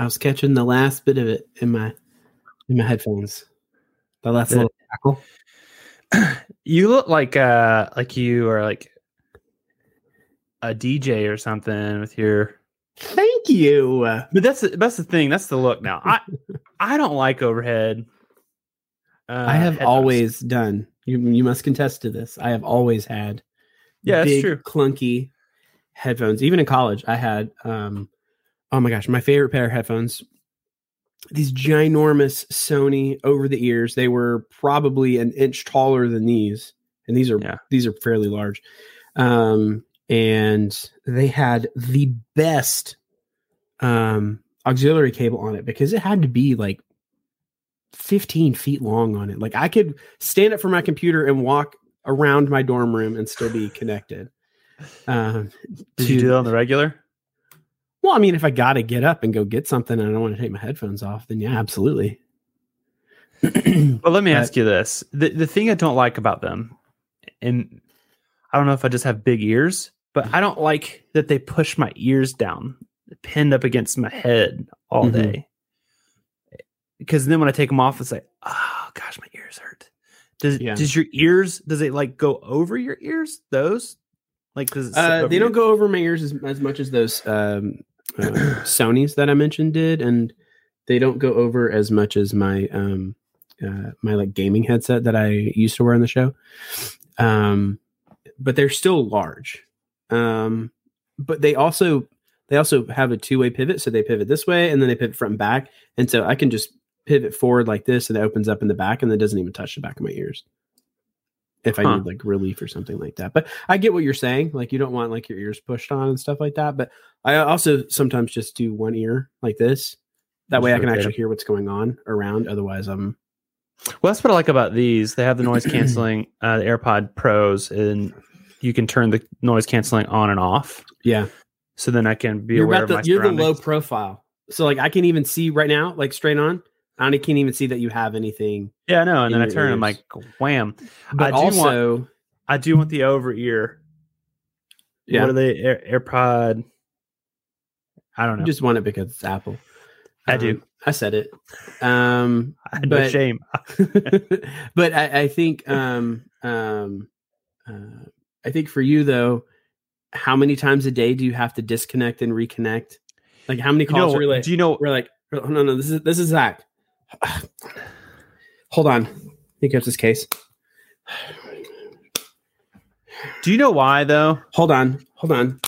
There it went. I was catching the last bit of it in my in my headphones. The last The- little crackle. You look like uh like you are like a DJ or something with your Thank you. But that's the, that's the thing. That's the look now. I I don't like overhead. Uh, I have always done. You you must contest to this. I have always had Yeah, that's big, true. clunky headphones. Even in college, I had um oh my gosh, my favorite pair of headphones. These ginormous Sony over the ears. They were probably an inch taller than these. And these are Yeah. these are fairly large. Um and they had the best um auxiliary cable on it because it had to be like 15 feet long on it. Like I could stand up from my computer and walk around my dorm room and still be connected. Um, Did you to- do that on the regular? Well, I mean, if I got to get up and go get something and I don't want to take my headphones off, then yeah, absolutely. Well, let me But- ask you this: the the thing I don't like about them, and I don't know if I just have big ears, but I don't like that they push my ears down, pinned up against my head all Mhm. day. Because then when I take them off, it's like, oh gosh, my ears hurt. Does Yeah. does your ears? Does it like go over your ears? Those like does it uh, they don't go over my ears as, as much as those um, uh, Sony's that I mentioned did, and they don't go over as much as my um, uh, my like gaming headset that I used to wear on the show. Um, but they're still large. Um, but they also they also have a two way pivot, so they pivot this way and then they pivot front and back, and so I can just pivot forward like this, and it opens up in the back, and it doesn't even touch the back of my ears. If I need like relief or something like that, but I get what you're saying. Like you don't want like your ears pushed on and stuff like that. But I also sometimes just do one ear like this. That Just way I can actually hear what's going on around. Otherwise, I'm Well, that's what I like about these. They have the noise canceling, uh, the AirPod Pros, and you can turn the noise canceling on and off. yeah. So then I can be You're aware about of the my you're the low profile. So like I can even see right now, like straight on. I can't even see that you have anything. Yeah, I know. And then I turn and I'm like, wham. But I do want- also, I do want the over ear. yeah, What are they? Air, AirPod. I don't know. you just want it because it's Apple. I Um, do. I said it. Um, I had no but- shame. but I, I think um um uh, I think for you though, how many times a day do you have to disconnect and reconnect? Like how many You know, calls are you like? do you know? We're like, oh, no, no, this is this is Zack. Hold on, he gets his case. Do you know why though? Hold on, hold on.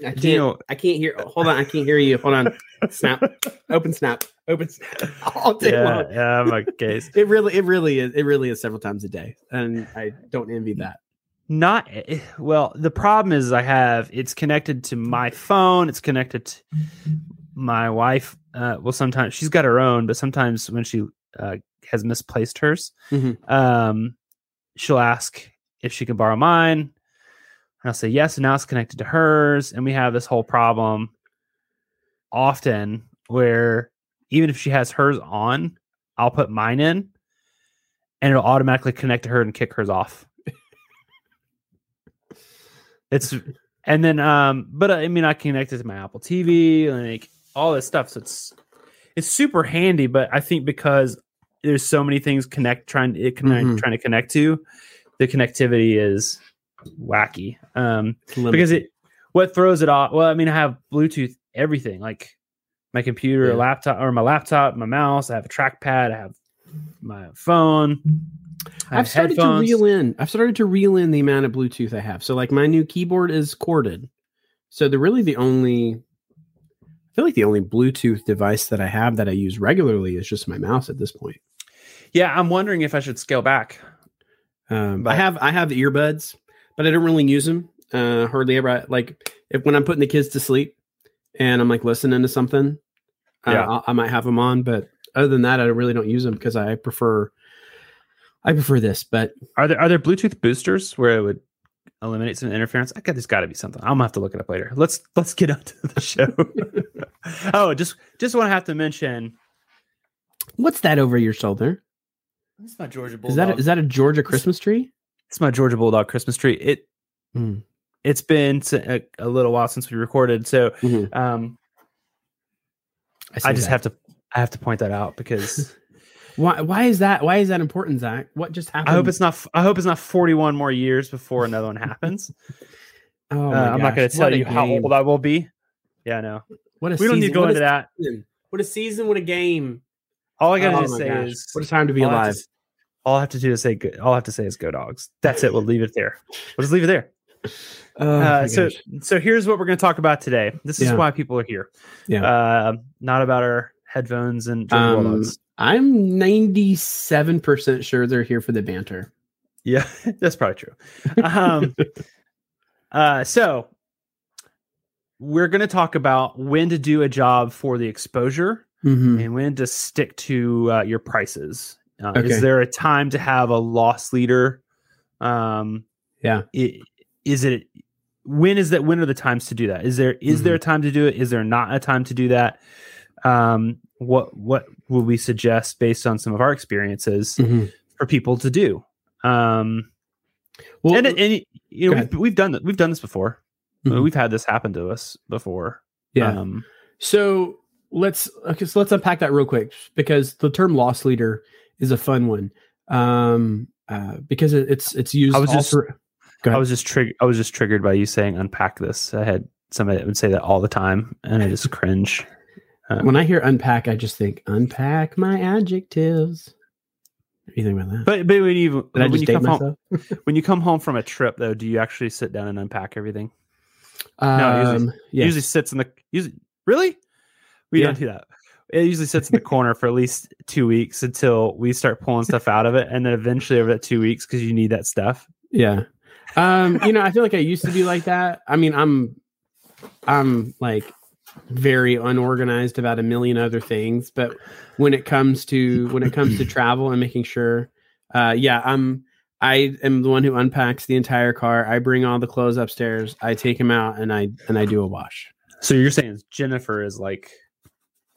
I can't. You know? I can't hear. Hold on, I can't hear you. Hold on. Snap. Open snap. Open snap. All day Yeah, long. yeah, a case. It really, it really is. It really is several times a day, and I don't envy that. Not eh, well. The problem is I have it's connected to my phone. It's connected to my wife. Uh, well, sometimes she's got her own, but sometimes when she uh, has misplaced hers, Mhm. um, she'll ask if she can borrow mine. And I'll say yes, and now it's connected to hers, and we have this whole problem often where even if she has hers on, I'll put mine in, and it'll automatically connect to her and kick hers off. it's and then um, but I mean I connect it to my Apple TV, like all this stuff. So it's it's super handy, but I think because there's so many things connect trying it connect Mhm. trying to connect to, the connectivity is wacky. Um, Limited. because it what throws it off. Well, I mean, I have Bluetooth everything, like my computer, Yeah. laptop, or my laptop, my mouse. I have a trackpad. I have my phone. I have I've started headphones. to reel in. I've started to reel in the amount of Bluetooth I have. So like my new keyboard is corded. So they're really the only feel like the only Bluetooth device that I have that I use regularly is just my mouse at this point. Yeah, I'm wondering if I should scale back. Um, I have I have earbuds, but I don't really use them. Uh, hardly ever. I- Like if when I'm putting the kids to sleep and I'm like listening to something, uh, Yeah. I, I might have them on. But other than that, I really don't use them because I prefer I prefer this. But Are there are there Bluetooth boosters where it would eliminate some interference? I got there's got to be something. I'm gonna have to look it up later. Let's let's get on to the show. oh, just just want to have to mention. what's that over your shoulder? Is my Georgia Is Bulldog. that a, is that a Georgia Christmas tree? It's my Georgia Bulldog Christmas tree. It Mm. It's been a little while since we recorded, so Mhm. um, I just have to I have to point that out because Why? Why is that? Why is that important, Zack? What just happened? I hope it's not I hope it's not 41 more years before another one happens. Oh Uh, I'm not going to tell what you how old I will be. Yeah, no. What a We don't need to go What into that. season. What a season! What a game! All I gotta Oh just say gosh. is what a time to be all I to alive. all I have to do is say good. All I have to say is go dogs. That's it. We'll leave it there. We'll just leave it there. Oh uh, so gosh. so here's what we're going to talk about today. This is Yeah. why people are here. Yeah. Uh, not about our headphones and Um. I'm 97 percent sure they're here for the banter. Yeah, that's probably true. Um, uh, so we're going to talk about when to do a job for the exposure Mhm. and when to stick to uh, your prices. Uh, Okay. Is there a time to have a loss leader? Um, Yeah. i- Is it when is that? When are the times to do that? Is there is Mm-hmm. there a time to do it? Is there not a time to do that? Um, what what would we suggest based on some of our experiences Mhm. for people to do? Um, Well, and, and you know we've, we've done that. We've done this before. Mhm. We've had this happen to us before. yeah. Um, So let's okay, so let's unpack that real quick because the term loss leader is a fun one. Um, uh, because it, it's it's used. I was just- I was just triggered. I was just triggered by you saying unpack this. I had somebody that would say that all the time, and I just cringe. When I hear unpack, I just think unpack my adjectives. What do you think about that? But but when you I when you come home when you come home from a trip though, do you actually sit down and unpack everything? Um, usually- yes. Usually sits in the usually really. We Yeah. don't do that. It usually sits in the corner for at least two weeks until we start pulling stuff out of it, and then eventually over that two weeks because you need that stuff. Yeah. Um, you know, I feel like I used to be like that. I mean, I'm I'm like very unorganized about a million other things, but when it comes to when it comes to travel and making sure uh yeah, I'm I am the one who unpacks the entire car. I bring all the clothes upstairs. I take them out and I and I do a wash. So you're saying Jennifer is like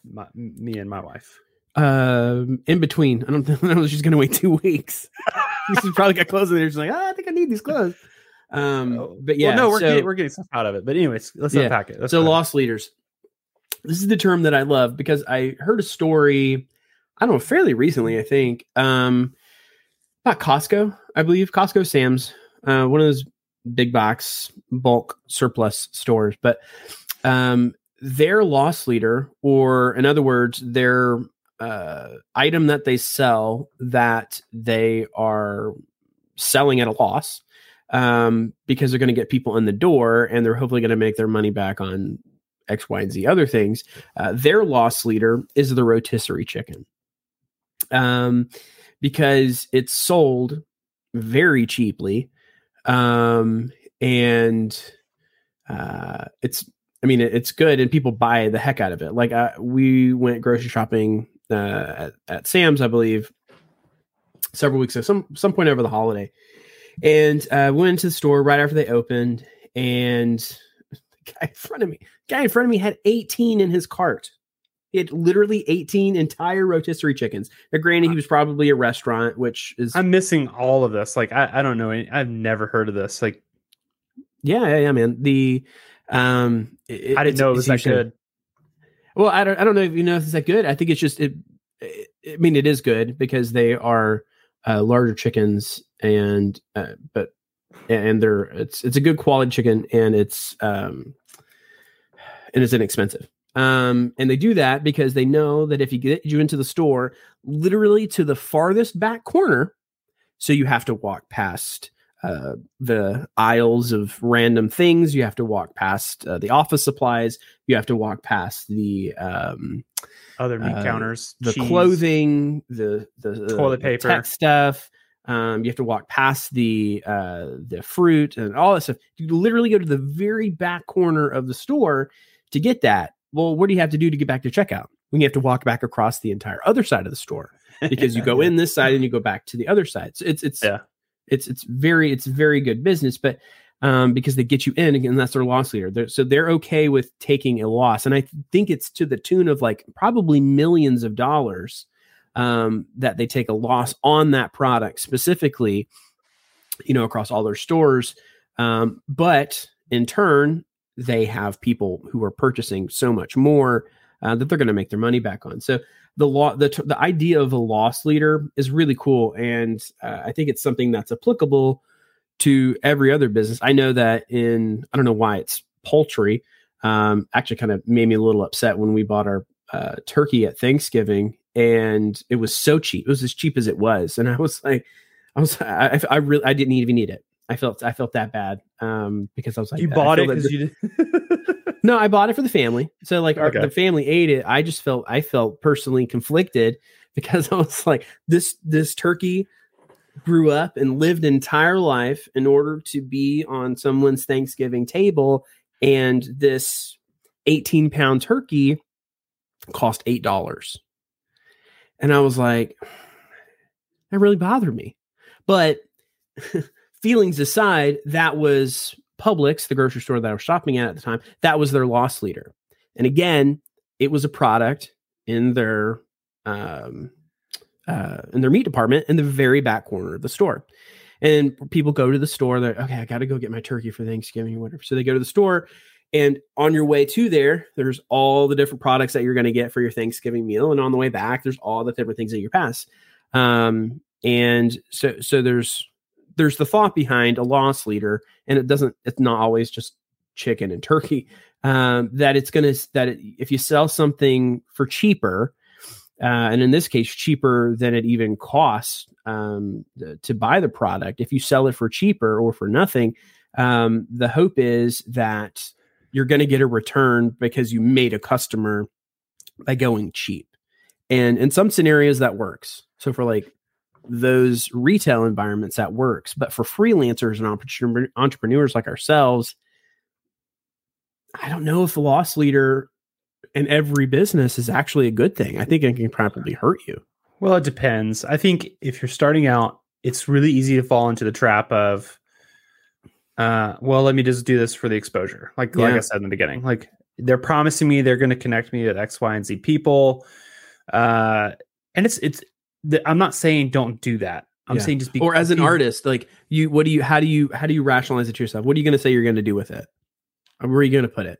my, me and my wife. Um, in between, I don't think I know she's gonna wait two weeks. she's probably got clothes in there. She's like, oh, I think I need these clothes. Um, but yeah, well, no, we're so- getting, we're getting stuff out of it. But anyways, let's Yeah. unpack it. That's so fine. loss leaders. This is the term that I love because I heard a story, I don't know, fairly recently, I think, um, about Costco, I believe Costco Sam's, uh, one of those big box bulk surplus stores, but um, their loss leader, or in other words, their uh, item that they sell that they are selling at a loss um, because they're going to get people in the door and they're hopefully going to make their money back on X, Y, and Z other things. Uh, their loss leader is the rotisserie chicken, um, because it's sold very cheaply, um, and uh, it's. I mean, it, it's good, and people buy the heck out of it. Like uh, we went grocery shopping uh, at, at Sam's, I believe, several weeks ago, some some point over the holiday, and uh, went into the store right after they opened, and guy in front of me, guy in front of me had 18 in his cart. He had literally 18 entire rotisserie chickens. Now, granted, he was probably a restaurant, which is I'm missing all of this. Like I, I don't know. I've never heard of this. Like yeah, yeah, yeah, man. The um, it- I didn't know it was that good. Well, I don't, I don't know if you know if it's that good. I think it's just it. it I mean, it is good because they are uh, larger chickens, and uh, but and they're it's it's a good quality chicken, and it's um and it's inexpensive. Um, and they do that because they know that if you get you into the store, literally to the farthest back corner, so you have to walk past uh, the aisles of random things. You have to walk past uh, the office supplies. You have to walk past the um, Other meat uh, counters, the cheese. clothing, the the the Toilet the paper. tech stuff. Um, you have to walk past the uh, the fruit and all that stuff. You literally go to the very back corner of the store to get that. Well, what do you have to do to get back to checkout? When you have to walk back across the entire other side of the store because you go in this side and you go back to the other side. So it's it's Yeah. it's it's very it's very good business, but um, because they get you in and that's their loss leader. They're, so they're okay with taking a loss, and I think it's to the tune of like probably millions of dollars um, that they take a loss on that product specifically, you know, across all their stores. Um, but in turn, they have people who are purchasing so much more uh, that they're going to make their money back on. So the law, the t- the idea of a loss leader is really cool, and uh, I think it's something that's applicable to every other business. I know that in I don't know why it's poultry. Um, actually, kind of made me a little upset when we bought our uh, turkey at Thanksgiving, and it was so cheap. It was as cheap as it was, and I was like, I was, I, I really, I didn't even need it. I felt, I felt that bad um, because I was like, you bought it because you no, I bought it for the family. So like our, Okay. the family ate it. I just felt I felt personally conflicted because I was like this this turkey grew up and lived an entire life in order to be on someone's Thanksgiving table and this 18 pound turkey cost eight dollars. And I was like, that really bothered me. But feelings aside, that was Publix, the grocery store that I was shopping at at the time, that was their loss leader. And again, it was a product in their um, uh, in their meat department in the very back corner of the store. And people go to the store. They're okay. I got to go get my turkey for Thanksgiving or whatever. So they go to the store, and on your way to there, there's all the different products that you're going to get for your Thanksgiving meal. And on the way back, there's all the different things that you pass. Um, and so so there's there's the thought behind a loss leader, and it doesn't. It's not always just chicken and turkey. Um, that it's gonna that it, if you sell something for cheaper, uh, and in this case cheaper than it even costs um, to buy the product, if you sell it for cheaper or for nothing, um, the hope is that you're going to get a return because you made a customer by going cheap. And in some scenarios that works. So for like those retail environments that works, but for freelancers and entrepreneur- entrepreneurs like ourselves, I don't know if the loss leader in every business is actually a good thing. I think it can probably hurt you. Well, it depends. I think if you're starting out, it's really easy to fall into the trap of, uh, well, let me just do this for the exposure. Like, like I said in the beginning, like they're promising me they're going to connect me with X, Y, and Z people, uh, and it's it's. The, I'm not saying don't do that. I'm Yeah. saying just be or as an artist, like you, what do you, how do you, how do you rationalize it to yourself? What are you going to say you're going to do with it? Where are you going to put it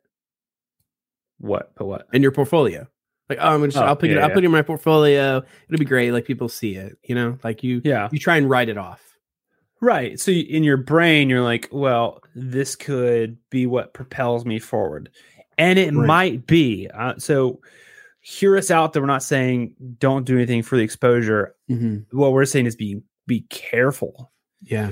What? But what? in your portfolio? Like, oh, I'm gonna, just, Oh, I'll it, yeah, I'll put it in my portfolio. It'll be great. Like people see it, you know, like you, Yeah. you try and write it off. Right. So in your brain, you're like, well, this could be what propels me forward. And it Right. might be. Uh, so hear us out that we're not saying don't do anything for the exposure. Mm-hmm. What we're saying is be be careful. Yeah.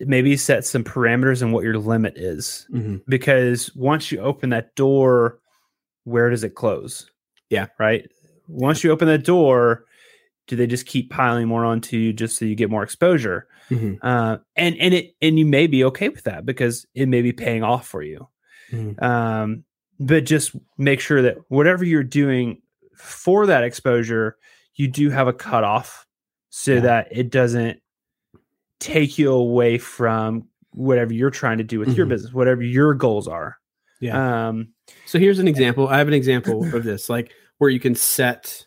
Maybe set some parameters on what your limit is. Mm-hmm. Because once you open that door, where does it close? Yeah. Right. Once you open that door, do they just keep piling more onto you just so you get more exposure? Mm-hmm. uh, and and it and you may be okay with that because it may be paying off for you. Mhm. Um, but just make sure that whatever you're doing for that exposure, you do have a cutoff so Yeah. that it doesn't take you away from whatever you're trying to do with your Mhm. business, whatever your goals are. Yeah. Um, So here's an example. I have an example of this, like where you can set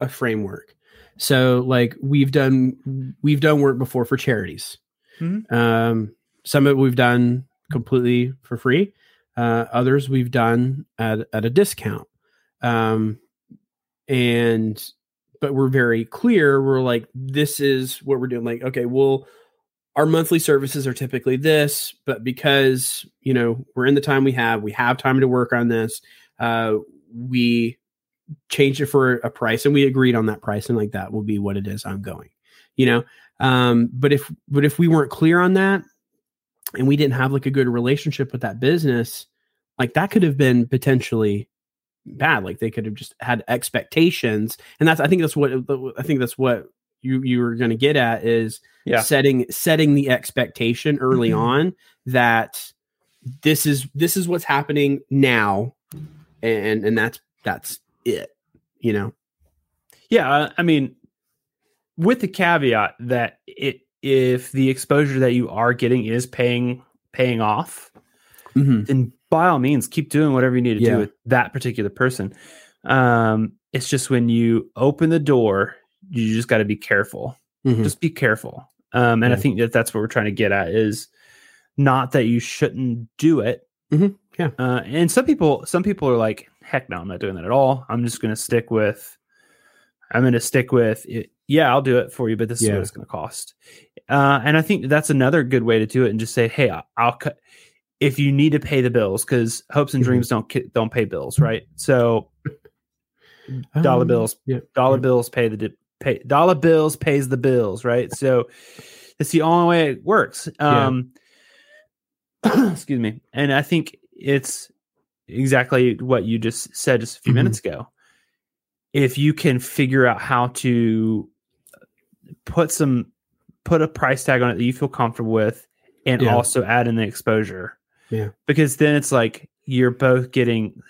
a framework. So like we've done we've done work before for charities. Mhm. Um, some of it we've done completely for free. Uh, others we've done at at a discount. Um, and but we're very clear. We're like, this is what we're doing. Like, okay, we'll our monthly services are typically this, but because you know we're in the time we have, we have time to work on this. Uh, we changed it for a price, and we agreed on that price, and like that will be what it is. I'm going, you know. Um, but if but if we weren't clear on that, and we didn't have like a good relationship with that business, like that could have been potentially bad. Like they could have just had expectations, and that's I think that's what I think that's what you you were going to get at is Yeah. setting setting the expectation early Mhm. on that this is this is what's happening now and and that's that's it you know Yeah, I mean, with the caveat that it if the exposure that you are getting is paying paying off, Mhm. then by all means keep doing whatever you need to Yeah. do with that particular person. Um, it's just when you open the door, you just got to be careful. Mhm. Just be careful. Um, and I think that that's what we're trying to get at is not that you shouldn't do it. Mhm. Yeah. Uh, and some people, some people are like, heck no, I'm not doing that at all. I'm just going to stick with, I'm going to stick with, it. yeah, I'll do it for you, but this is what it's going to cost. Uh, and I think that's another good way to do it and just say, hey, I'll cut. If you need to pay the bills, because hopes and dreams don't don't pay bills, right? So dollar Um, bills, Yeah. dollar yeah. bills pay the pay dollar bills pays the bills, right? So it's the only way it works. Yeah. Um, excuse me, and I think it's exactly what you just said just a few Mhm. minutes ago. If you can figure out how to put some put a price tag on it that you feel comfortable with, and Yeah. also add in the exposure, Yeah. because then it's like you're both getting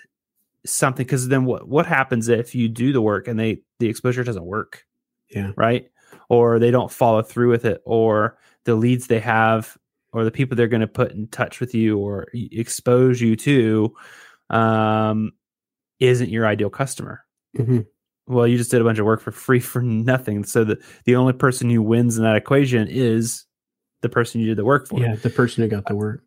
something because then what what happens if you do the work and they the exposure doesn't work Yeah. right or they don't follow through with it or the leads they have or the people they're going to put in touch with you or expose you to um isn't your ideal customer Mhm. well you just did a bunch of work for free for nothing so the the only person who wins in that equation is the person you did the work for Yeah. The person who got the work.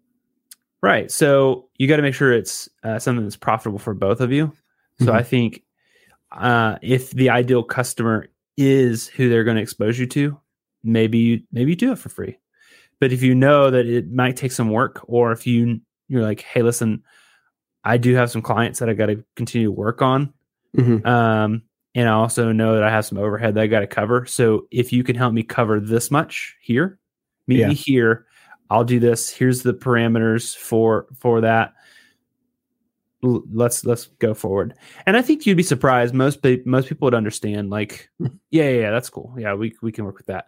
Right. So you got to make sure it's uh, something that's profitable for both of you. So Mhm. I think uh, if the ideal customer is who they're going to expose you to, maybe you maybe you do it for free. But if you know that it might take some work, or if you you're like, hey, listen, I do have some clients that I got to continue to work on, Mhm. um, and I also know that I have some overhead that I got to cover. So if you can help me cover this much here, meet Yeah. me here. I'll do this. Here's the parameters for for that. L- Let's let's go forward. And I think you'd be surprised. Most most people would understand. Like, Hmm. yeah, yeah, yeah, that's cool. Yeah, we we can work with that.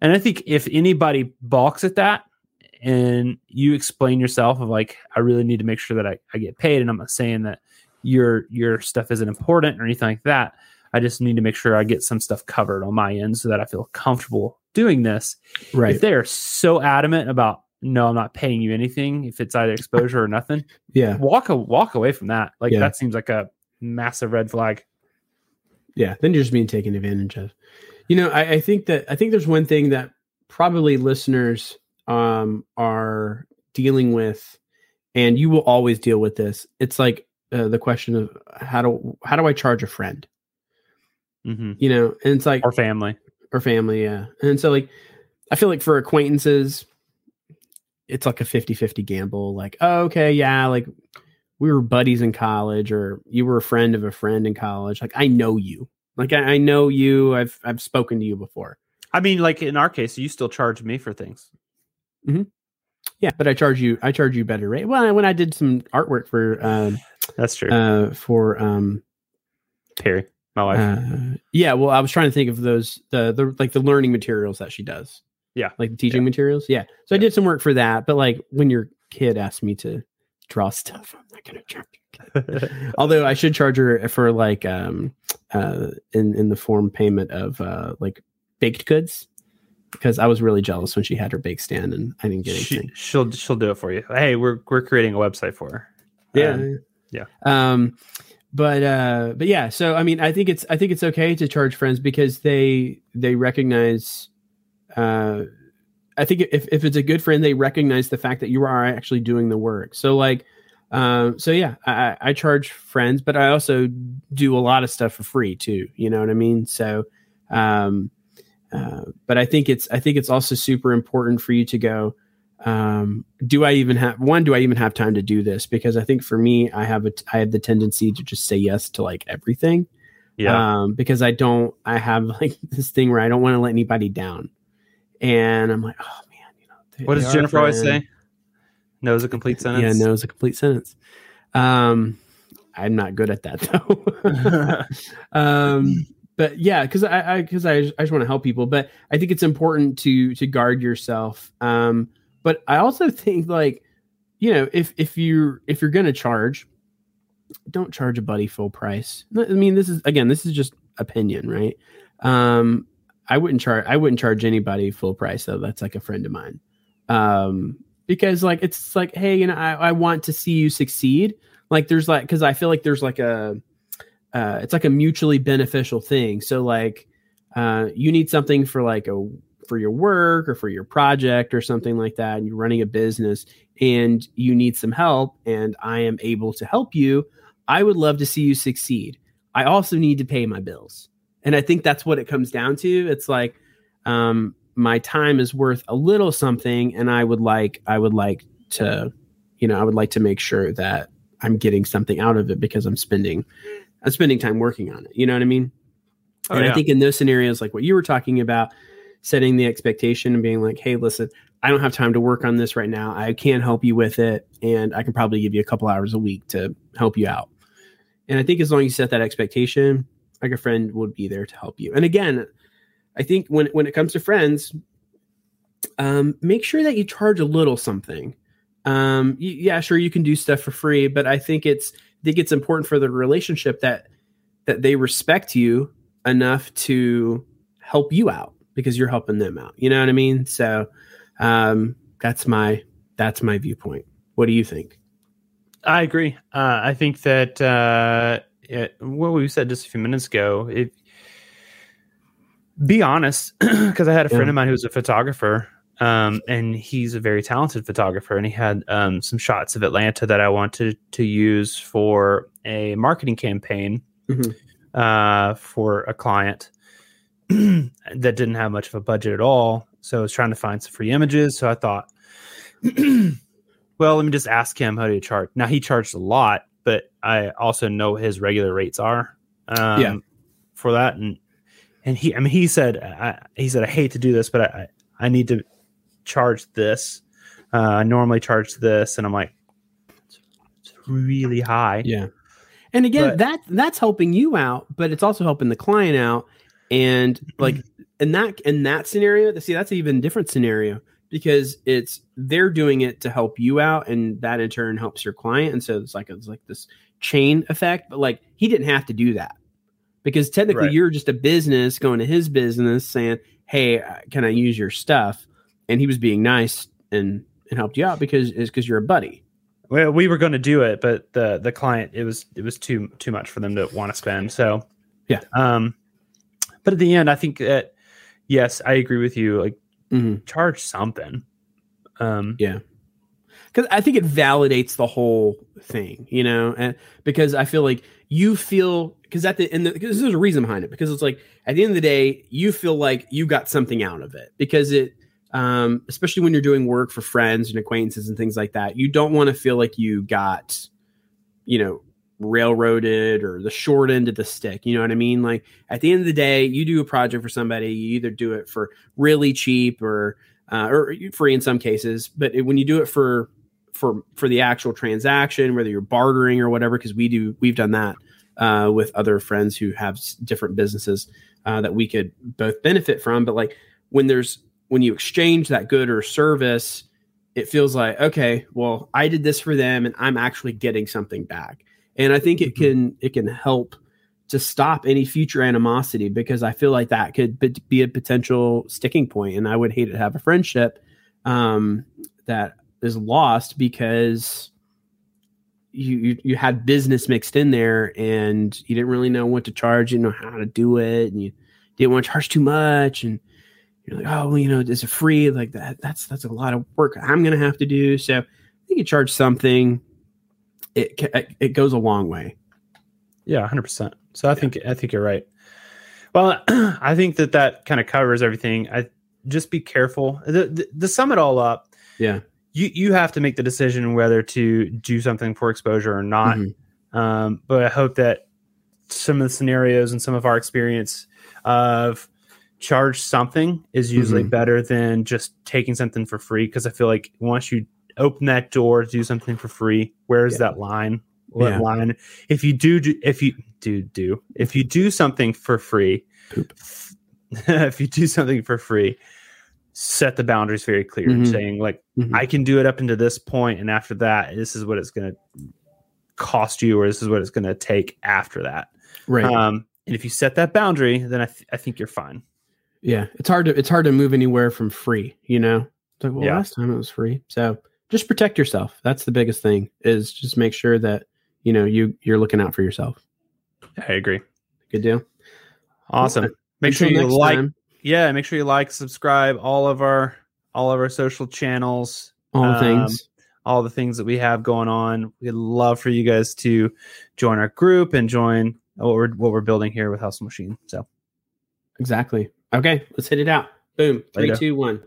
And I think if anybody balks at that, and you explain yourself of like, I really need to make sure that I, I get paid, and I'm not saying that your your stuff isn't important or anything like that. I just need to make sure I get some stuff covered on my end so that I feel comfortable doing this. Right. If they are so adamant about no, I'm not paying you anything, if it's either exposure or nothing, Yeah. walk a, walk away from that. Like Yeah. that seems like a massive red flag. Yeah. Then you're just being taken advantage of. You know, I, I think that I think there's one thing that probably listeners um are dealing with, and you will always deal with this. It's like uh, the question of how do how do I charge a friend? hmm You know, and it's like Or family. or family yeah and so like i feel like for acquaintances it's like a 50-50 gamble like oh okay yeah like we were buddies in college or you were a friend of a friend in college like i know you like i, I know you i've i've spoken to you before I mean, like in our case, you still charge me for things. Yeah but i charge you i charge you better rate well when i did some artwork for um That's true. uh for um Terry, my wife. uh, yeah well i was trying to think of those the the like the learning materials that she does Yeah. like the teaching materials yeah so i did some work for that but like when your kid asked me to draw stuff i'm not gonna charge you. although i should charge her for like um uh in in the form payment of uh like baked goods because i was really jealous when she had her bake stand and i didn't get anything she, she'll she'll do it for you. Hey, we're we're creating a website for her. yeah Um, yeah. um but uh but yeah so i mean i think it's i think it's okay to charge friends because they they recognize uh i think if, if it's a good friend they recognize the fact that you are actually doing the work so like um so yeah i I- i charge friends but i also do a lot of stuff for free too you know what i mean so um uh, but i think it's i think it's also super important for you to go um, do I even have one? Do I even have time to do this? Because I think for me, I have a I have the tendency to just say yes to like everything. Yeah. Um, because I don't I have like this thing where I don't want to let anybody down, and I'm like, oh man, you know. they- what they does Jennifer always say? No is a complete sentence. Yeah, no is a complete sentence. Um, I'm not good at that though. um, but yeah, because I because I, I, just want to help people, but I think it's important to to guard yourself. Um, but I also think like you know if if you if you're gonna charge, don't charge a buddy full price. I mean, this is again, this is just opinion, right? Um, I wouldn't charge I wouldn't charge anybody full price though. That's like a friend of mine. Um, because like it's like, hey, you know, I, I want to see you succeed. Like there's like because I feel like there's like a uh, it's like a mutually beneficial thing. So like uh, you need something for like a for your work or for your project or something like that, and you're running a business and you need some help, and I am able to help you I would love to see you succeed. I also need to pay my bills. And I think that's what it comes down to. It's like um, my time is worth a little something, and I would like I would like to, you know, I would like to make sure that I'm getting something out of it because I'm spending I'm spending time working on it. You know what I mean? Oh, and yeah. I think in those scenarios, like what you were talking about, setting the expectation and being like, hey, listen, I don't have time to work on this right now. I can help you with it, and I can probably give you a couple hours a week to help you out. And I think as long as you set that expectation, like a friend would be there to help you. And again, I think when when it comes to friends, um, make sure that you charge a little something. Um, yeah, sure, you can do stuff for free, but I think it's think it's important for the relationship that that they respect you enough to help you out because you're helping them out. You know what I mean? So um, that's my that's my viewpoint. What do you think? I agree. Uh, I think that uh, it, what we said just a few minutes ago. If be honest, because I had a friend Yeah. of mine who's a photographer, um, and he's a very talented photographer, and he had um, some shots of Atlanta that I wanted to use for a marketing campaign Mhm. uh, for a client that didn't have much of a budget at all. So I was trying to find some free images. So I thought, well, let me just ask him how do you charge. Now he charged a lot, but I also know his regular rates are. Um, Yeah. For that, and and he, I mean, he said, I, he said, I hate to do this, but I, I need to charge this. Uh, I normally charge this, and I'm like, it's, really high. Yeah. And again, But- that that's helping you out, but it's also helping the client out. And like in that in that scenario, see that's an even different scenario because it's they're doing it to help you out, and that in turn helps your client. And so it's like it's like this chain effect. But like he didn't have to do that because technically Right. you're just a business going to his business saying, "Hey, uh, can I use your stuff?" And he was being nice and and helped you out because is because you're a buddy. Well, we were going to do it, but the the client it was it was too too much for them to want to spend. So Yeah. Um, but at the end, I think that yes, I agree with you. Like Mhm. charge something. Um, Yeah. Because I think it validates the whole thing, you know, and because I feel like you feel because at the end, because there's a reason behind it. Because it's like at the end of the day, you feel like you got something out of it because it, um, especially when you're doing work for friends and acquaintances and things like that, you don't want to feel like you got, you know, railroaded or the short end of the stick. You know what I mean? Like at the end of the day, you do a project for somebody, you either do it for really cheap or uh, or free in some cases. But it- when you do it for for for the actual transaction, whether you're bartering or whatever, because we do we've done that uh, with other friends who have different businesses uh, that we could both benefit from. But like when there's when you exchange that good or service, it feels like okay, well, I did this for them, and I'm actually getting something back. And I think it Mhm. can it can help to stop any future animosity because I feel like that could be- be a potential sticking point, and I would hate to have a friendship um, that is lost because you, you you had business mixed in there and you didn't really know what to charge, you know how to do it, and you didn't want to charge too much, and you're like, oh, well, you know, is it free? Like that, that's that's a lot of work I'm gonna have to do. So I think you charge something. It it goes a long way. yeah, hundred percent. So I think I think you're right. Well, I think that that kind of covers everything. I just be careful. The, the, to sum it all up, Yeah. you you have to make the decision whether to do something for exposure or not. Mhm. Um, but I hope that some of the scenarios and some of our experience of charge something is usually Mhm. better than just taking something for free. Because I feel like once you open that door to do something for free, where's Yeah. that line? What Yeah. line? If you do, do if you do do if you do something for free, if you do something for free, set the boundaries very clear, Mhm. saying like Mhm. I can do it up into this point, and after that, this is what it's going to cost you, or this is what it's going to take after that. Right. Um, and if you set that boundary, then I, th- I think you're fine. Yeah. It's hard to it's hard to move anywhere from free, you know? It's like, well, Yeah. last time it was free. So just protect yourself. That's the biggest thing is just make sure that, you know, you you're looking out for yourself. I agree. Good deal. Awesome. Cool. Make sure you like, time, yeah, make sure you like, subscribe all of our all of our social channels. all um, things. all the things that we have going on. We'd love for you guys to join our group and join what we're what we're building here with Hustle Machine. So Exactly. Okay, let's hit it out. Boom. Three, two, one.